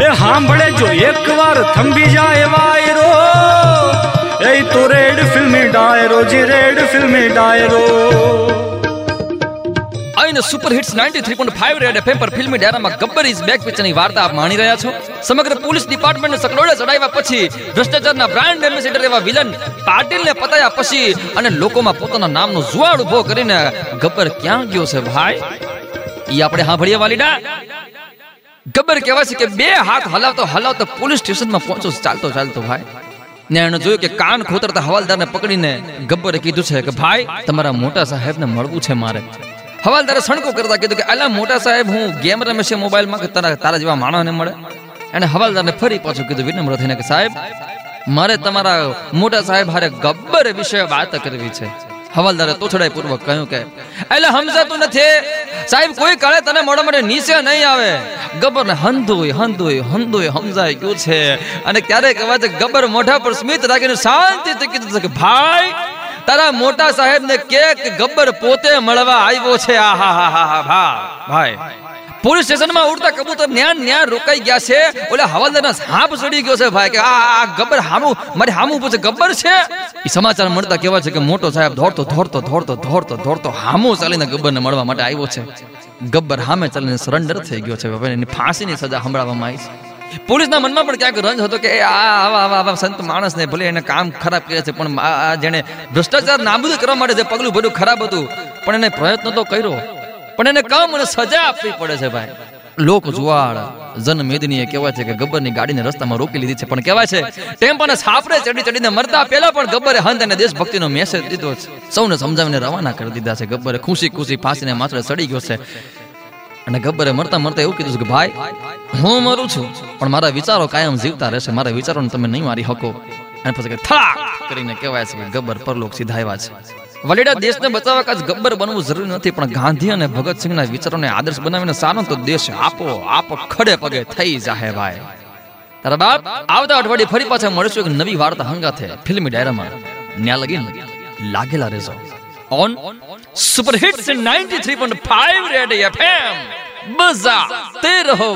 એ સાંભળે જો, એકવાર થંભી જાય વાયરો. એ તો રેડ ફિલ્મી ડાયરો, જી રેડ ફિલ્મી ડાયરો. આઈને સુપર હિટ્સ 93.5 રેડ એફએમ પર ફિલ્મી ડાયરામાં ગબ્બર ઇઝ બેક પિક્ચરની વાર્તા આપ માણી રહ્યા છો. સમગ્ર પોલીસ ડિપાર્ટમેન્ટને સકડોળે ચડાવ્યા પછી ભ્રષ્ટાચારના બ્રાન્ડ એમ્બેસેડર એવા વિલન પાટીલને પતાયા પછી અને લોકોમાં પોતાના નામનો જુવાળ ઊભો કરીને ગબ્બર ક્યાં ગયો છે ભાઈ? ઈ આપણે સાંભળીએ વાલીડા. ગબ્બર કહેવાય છે કે બે હાથ હલાવતો હલાવતો પોલીસ સ્ટેશનમાં પહોંચો ચાલતો ચાલતો ભાઈ. ને એને જોયું કે કાન ખોતરતા હવાલદારને પકડીને ગબ્બરે કીધું છે કે ભાઈ, તમારા મોટા સાહેબને મળવું છે મારે. હવાલદારે સણકો કરતા કીધું કે અલા મોટા સાહેબ, હું ગેમ રમે છે મોબાઈલમાં કે તારા તારા જેવા માણસને મળે? એને હવાલદારને ફરી પાછું કીધું વિનમ્ર થઈને કે સાહેબ, મારે તમારા મોટા સાહેબ હારે ગબ્બર વિશે વાત કરવી છે. હવાલદારે તોછડાઈ પૂર્વક કહ્યું કે એટલે સમજાતું નથી. સાહેબ, કોઈ કાળે તને મોડા મોડે નીચે નહીં આવે. ગબ્બર ને હંધુય હંધુય હંધુય સમજાય ગયું છે. અને ક્યારેક અવાજ ગબ્બર મોઢા પર સ્મિત રાખીને શાંતિથી કીધું કે, ભાઈ, તારા મોટા સાહેબ ને કે કે ગબ્બર પોતે મળવા આવ્યો છે. આ હા હા હા હા ભાઈ. પોલીસ સ્ટેશનમાં ઉડતા કબૂતર ન્યા ન્યા રોકાઈ ગયા છે. ઓલે હવાલદારના સાપ ચડી ગયો છે ભાઈ, કે આ આ ગબ્બર હામું, મારે હામું પૂછે ગબ્બર છે. એ સમાચાર મળતા કેવા છે કે મોટો સાહેબ દોડતો દોડતો દોડતો દોડતો દોડતો હામું ચાલીને ગબ્બરને મળવા માટે આવ્યો છે. ગબ્બર હામે ચાલીને સરેન્ડર થઈ ગયો છે ભાઈ એની ફાંસીની સજા સંભળાવવામાં આવી છે. પોલીસના મનમાં પણ ક્યાંક રંજ હતો કે આ, આવા આવા આવા સંત માણસને ભલે એને કામ ખરાબ કરે છે, પણ આ જેણે ભ્રષ્ટાચાર નાબૂદ કરવા માટે જે પગલું ભર્યું, ખરાબ હતું. પણ એને પ્રયત્ન તો કર્યો. પણ એને કામ અને સજા આપવી પડે છે ભાઈ. લોક જુવાળ જન મેદનીએ કહેવાય છે કે ગબ્બરની ગાડીને રસ્તામાં રોકી લીધી છે. પણ કહેવાય છે, ટેમ્પાના છાપરે ચડી ચડીને મરતા પહેલા પણ ગબ્બરે હંત અને દેશભક્તિનો મેસેજ દીધો છે. સૌને સમજાવીને રવાના કરી દીધા છે. ગબ્બરે ખુશી ખુશી ફાંસીને માત્ર ચડી ગયો છે. અને ગબ્બરે મરતા મરતા એવું કીધું કે, ભાઈ, હું મરું છું, પણ મારા વિચારો કાયમ જીવતા રહેશે. મારા વિચારોને તમે નહીં મારી શકો. અને પછી કરીને કહેવાય છે કે ગબ્બર પરલોક સીધા આવ્યા છે. વલીડા દેશને બચાવવા કાચ ગબ્બર બનવું જરૂરી નથી, પણ ગાંધી અને ભગતસિંહના વિચારોને આદર્શ બનાવીને સારો તો દેશ આપો, આપ ખડે પગે થઈ જાહે ભાઈ. તારા બાપ, આવતા અઠવાડિયે ફરી પાછા મળીશું એક નવી વાર્તા હંગાથે, ફિલ્મી ડાયરામાં. ન્યા લગીન લાગેલા રહેજો. On super hits 93.5 red FM બઝા તે રહો.